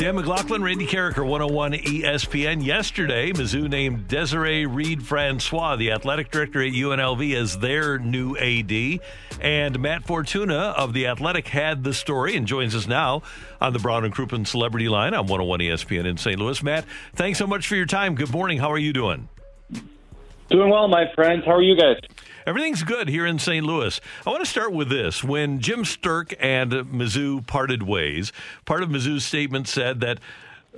Dan McLaughlin, Randy Karraker, 101 ESPN. Yesterday, Mizzou named Desiree Reed Francois, the athletic director at UNLV, as their new AD. And Matt Fortuna of The Athletic had the story and joins us now on the Brown and Crouppen Celebrity Line on 101 ESPN in St. Louis. Matt, thanks so much for your time. Good morning. How are you doing? Doing well, my friends. How are you guys? Everything's good here in St. Louis. I want to start with this. When Jim Sterk and Mizzou parted ways, part of Mizzou's statement said that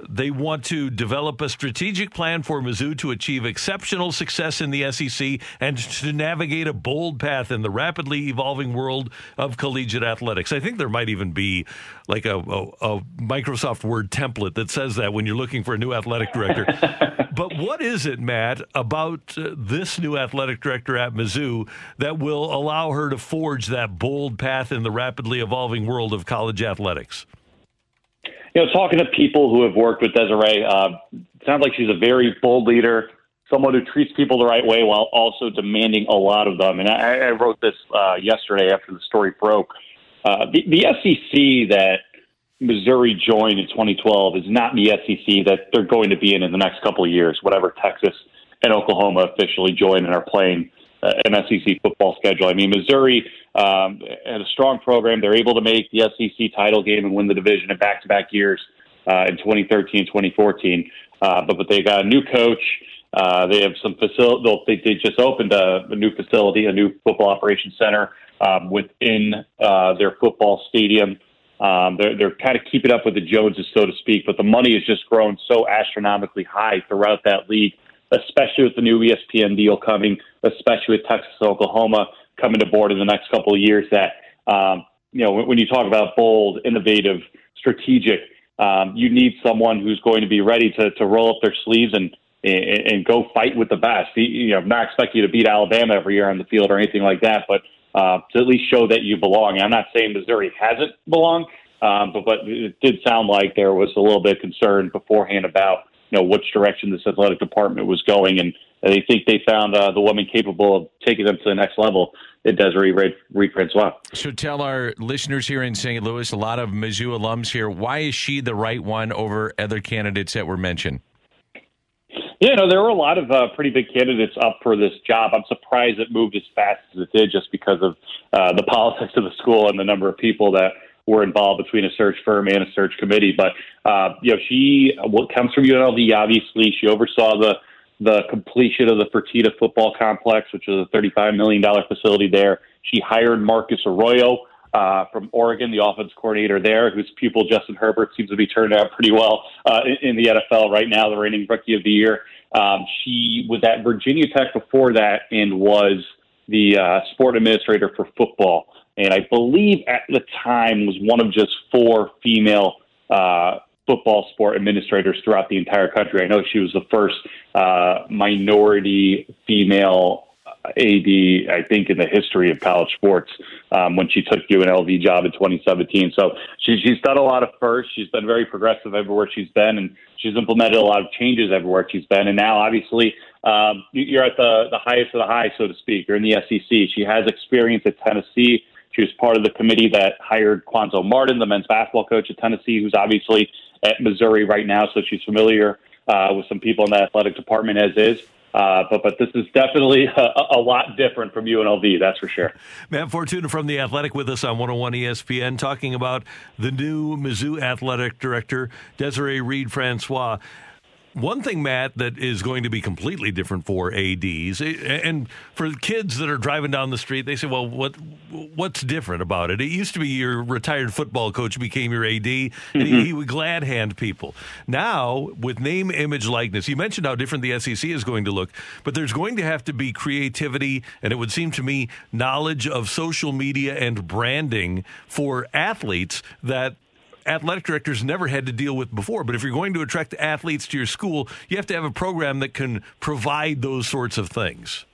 they want to develop a strategic plan for Mizzou to achieve exceptional success in the SEC and to navigate a bold path in the rapidly evolving world of collegiate athletics. I think there might even be like a, a, a Microsoft Word template that says that when you're looking for a new athletic director. but what is it, Matt, about uh, this new athletic director at Mizzou that will allow her to forge that bold path in the rapidly evolving world of college athletics? You know, talking to people who have worked with Desiree, uh, sounds like she's a very bold leader, someone who treats people the right way while also demanding a lot of them. And I, I wrote this uh, yesterday after the story broke. Uh, the, the SEC that Missouri joined in 2012 is not the SEC that they're going to be in in the next couple of years, whatever Texas and Oklahoma officially join and are playing an SEC football schedule. I mean, Missouri um, had a strong program. They're able to make the SEC title game and win the division in back-to-back years uh, in 2013, 2014. Uh, but but they got a new coach. Uh, they have some facility. They, they just opened a, a new facility, a new football operations center um, within uh, their football stadium. Um, they're, they're kind of keeping up with the Joneses, so to speak, but the money has just grown so astronomically high throughout that league, especially with the new ESPN deal coming, especially with Texas, and Oklahoma coming to board in the next couple of years that, um, you know, when, when you talk about bold, innovative, strategic, um, you need someone who's going to be ready to, to roll up their sleeves and, and, and go fight with the best. You know, not expect you to beat Alabama every year on the field or anything like that, but uh, to at least show that you belong. I'm not saying Missouri hasn't belonged, um, but but it did sound like there was a little bit of concern beforehand about you know which direction this athletic department was going, and they think they found uh, the woman capable of taking them to the next level. It Desiree Reed, Reed Francois. So tell our listeners here in St. Louis, a lot of Mizzou alums here, why is she the right one over other candidates that were mentioned? Yeah, no, there were a lot of uh, pretty big candidates up for this job. I'm surprised it moved as fast as it did, just because of uh, the politics of the school and the number of people that were involved between a search firm and a search committee. But uh, you know, she what comes from UNLV. Obviously, she oversaw the the completion of the Fertitta football complex, which is a $35 million facility there. She hired Marcus Arroyo uh, from Oregon, the offense coordinator there, whose pupil Justin Herbert seems to be turning out pretty well uh, in, in, the NFL right now, the reigning rookie of the year. Um, she was at Virginia Tech before that and was the uh, sport administrator for football. And I believe at the time was one of just four female uh, football sport administrators throughout the entire country. I know she was the first uh, minority female AD, I think, in the history of college sports um, when she took UNLV job in 2017. So she, she's done a lot of firsts. She's been very progressive everywhere she's been, and she's implemented a lot of changes everywhere she's been. And now, obviously, um, you're at the, the highest of the high, so to speak. You're in the SEC. She has experience at Tennessee. She was part of the committee that hired Cuonzo Martin, the men's basketball coach at Tennessee, who's obviously at Missouri right now, so she's familiar uh, with some people in the athletic department as is. Uh, but but this is definitely a, a, lot different from UNLV, that's for sure. Matt Fortuna from the Athletic with us on 101 ESPN, talking about the new Mizzou athletic director Desiree Reed Francois. One thing, Matt, that is going to be completely different for ads and for kids that are driving down the street, they say, "Well, what what's different about it?" It used to be your retired football coach became your AD, and mm-hmm. he, he, would glad hand people. Now, with name, image, likeness, you mentioned how different the SEC is going to look, but there's going to have to be creativity, and it would seem to me knowledge of social media and branding for athletes that athletic directors never had to deal with before. But if you're going to attract athletes to your school, you have to have a program that can provide those sorts of things.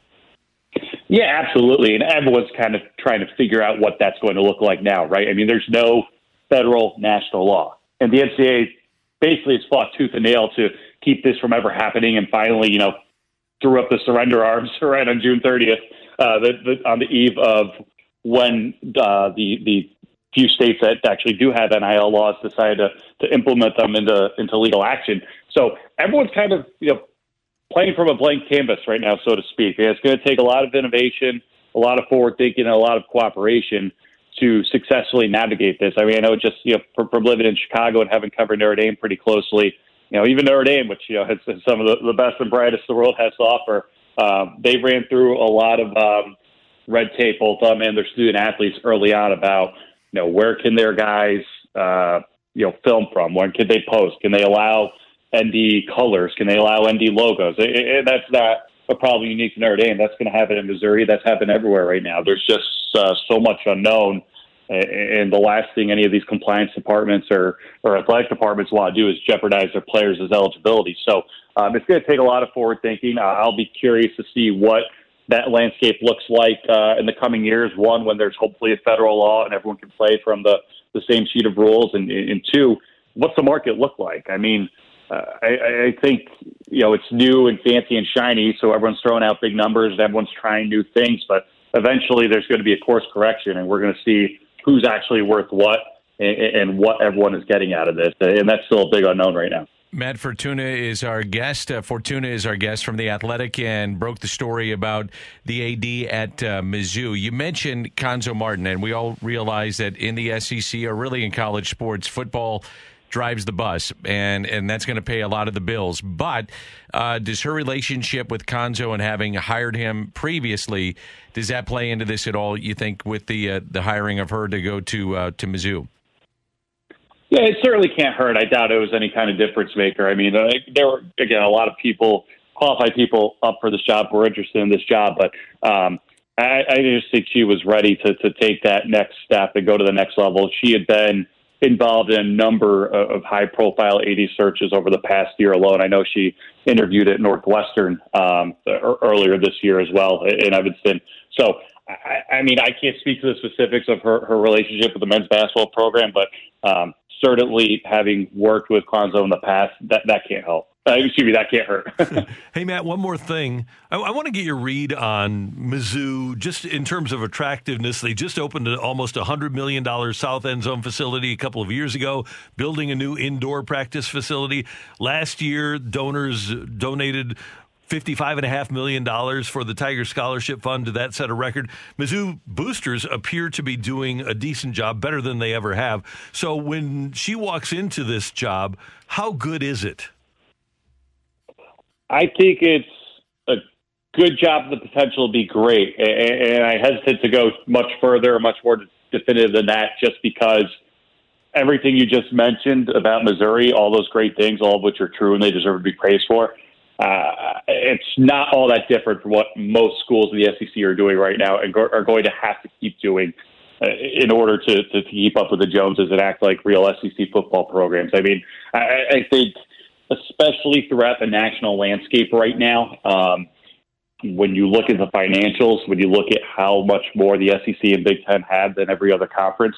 Yeah, absolutely. And everyone's kind of trying to figure out what that's going to look like now, right? I mean, there's no federal national law. And the NCAA basically has fought tooth and nail to keep this from ever happening. And finally, you know, threw up the surrender arms right on June 30th, uh, the, the, on the eve of when uh, the the few states that actually do have NIL laws decided to, to implement them into into legal action. So everyone's kind of you know playing from a blank canvas right now, so to speak. And it's going to take a lot of innovation, a lot of forward thinking, and a lot of cooperation to successfully navigate this. I mean, I know just you know from, from living in Chicago and having covered Notre Dame pretty closely, you know, even Notre Dame, which you know has, has some of the, the best and brightest the world has to offer, um, they ran through a lot of um, red tape, both them and their student athletes, early on about you know where can their guys uh, you know film from, when can they post, can they allow ND colors, can they allow ND logos, and that's not a problem unique to Notre Dame. That's going to happen in Missouri. That's happened everywhere right now. There's just uh, so much unknown. And the last thing any of these compliance departments or, or athletic departments want to do is jeopardize their players' eligibility. So um, it's going to take a lot of forward thinking. Uh, I'll be curious to see what that landscape looks like uh, in the coming years. One, when there's hopefully a federal law and everyone can play from the, the same sheet of rules. And, and two, what's the market look like? I mean, uh, I, I think you know it's new and fancy and shiny, so everyone's throwing out big numbers and everyone's trying new things. But eventually, there's going to be a course correction, and we're going to see who's actually worth what and, and what everyone is getting out of this. And that's still a big unknown right now. Matt Fortuna is our guest. Uh, Fortuna is our guest from The Athletic and broke the story about the AD at uh, Mizzou. You mentioned Cuonzo Martin, and we all realize that in the SEC or really in college sports, football drives the bus, and and that's going to pay a lot of the bills. But uh, does her relationship with Cuonzo and having hired him previously does that play into this at all? You think with the uh, the hiring of her to go to uh, to Mizzou? Yeah, it certainly can't hurt. I doubt it was any kind of difference maker. I mean, uh, there were again a lot of people, qualified people, up for this job were interested in this job, but um, I, I just think she was ready to to take that next step and go to the next level. She had been involved in a number of high profile AD searches over the past year alone. I know she interviewed at Northwestern um, earlier this year as well in Evanston. So, I, I, mean, I can't speak to the specifics of her, her relationship with the men's basketball program, but um, certainly having worked with Cuonzo in the past, that, that can't help. Uh, excuse me, that can't hurt. hey, Matt, one more thing. I, I, want to get your read on Mizzou, just in terms of attractiveness. They just opened an almost a $100 million South End Zone facility a couple of years ago, building a new indoor practice facility. Last year, donors donated $55.5 million for the Tiger Scholarship Fund. Did that set a record? Mizzou boosters appear to be doing a decent job, better than they ever have. So when she walks into this job, how good is it? I think it's a good job. The potential to be great, and I hesitate to go much further, much more definitive than that, just because everything you just mentioned about Missouri, all those great things, all of which are true and they deserve to be praised for. Uh, it's not all that different from what most schools in the SEC are doing right now and go- are going to have to keep doing uh, in order to, to keep up with the Joneses and act like real SEC football programs. I mean, I, I think – especially throughout the national landscape right now. Um, when you look at the financials, when you look at how much more the SEC and Big Ten have than every other conference,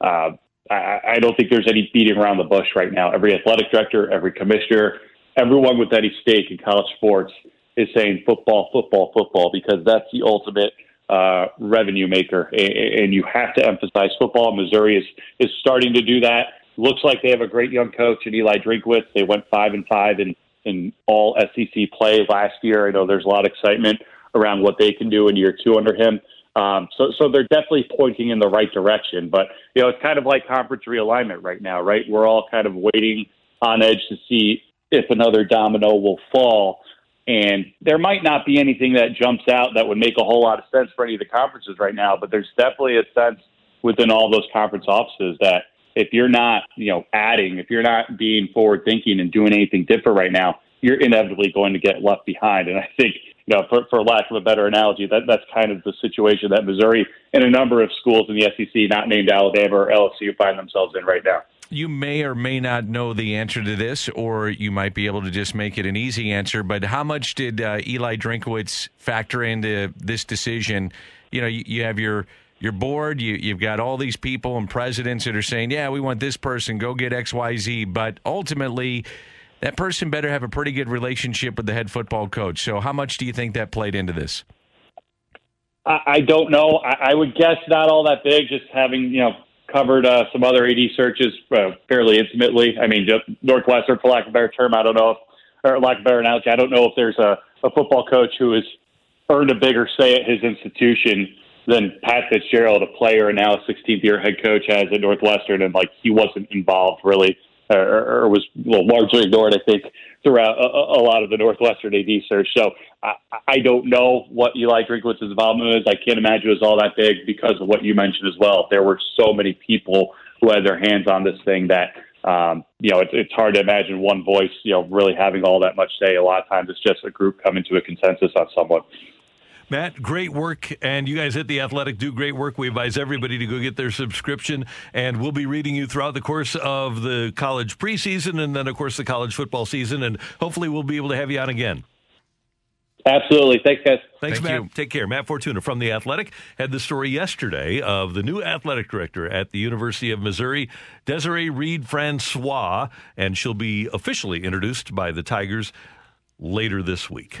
uh, I, I don't think there's any beating around the bush right now. Every athletic director, every commissioner, everyone with any stake in college sports is saying football, football, football, because that's the ultimate uh, revenue maker. And you have to emphasize football. Missouri is, is starting to do that. Looks like they have a great young coach in Eli Drinkwitz. They went five and five in in all SEC play last year. I know there's a lot of excitement around what they can do in year two under him. Um, so, so they're definitely pointing in the right direction. But you know, it's kind of like conference realignment right now, right? We're all kind of waiting on edge to see if another domino will fall. And there might not be anything that jumps out that would make a whole lot of sense for any of the conferences right now, but there's definitely a sense within all those conference offices that if you're not, you know, adding, if you're not being forward thinking and doing anything different right now, you're inevitably going to get left behind. And I think, you know, for, for lack of a better analogy, that that's kind of the situation that Missouri and a number of schools in the SEC, not named Alabama or LSU, find themselves in right now. You may or may not know the answer to this, or you might be able to just make it an easy answer. But how much did uh, Eli Drinkwitz factor into this decision? You know, you, you have your your board. You, you've got all these people and presidents that are saying, yeah, we want this person, go get XYZ. But ultimately, that person better have a pretty good relationship with the head football coach. So, how much do you think that played into this? I, don't know. I would guess not all that big. Just having you know covered uh, some other AD searches uh, fairly intimately. I mean, Northwestern, for lack of a better term. I don't know if, or lack of a better analogy. I don't know if there's a, a football coach who has earned a bigger say at his institution than Pat Fitzgerald, a player and now a 16th year head coach, has at Northwestern, and like he wasn't involved really, or, or was well, largely ignored, I think, throughout a, a lot of the Northwestern AD search. So I, I don't know what Eli Drinkwitz's involvement is. I can't imagine it was all that big because of what you mentioned as well. There were so many people who had their hands on this thing that um, you know, it's, it's hard to imagine one voice, you know, really having all that much say. A lot of times it's just a group coming to a consensus on someone. Matt, great work. And you guys at The Athletic do great work. We advise everybody to go get their subscription. And we'll be reading you throughout the course of the college preseason and then, of course, the college football season. And hopefully we'll be able to have you on again. Absolutely. Thanks, guys. Thanks, Thank Matt. you. Take care. Matt Fortuna from The Athletic had the story yesterday of the new athletic director at the University of Missouri, Desiree Reed Francois, and she'll be officially introduced by the Tigers later this week.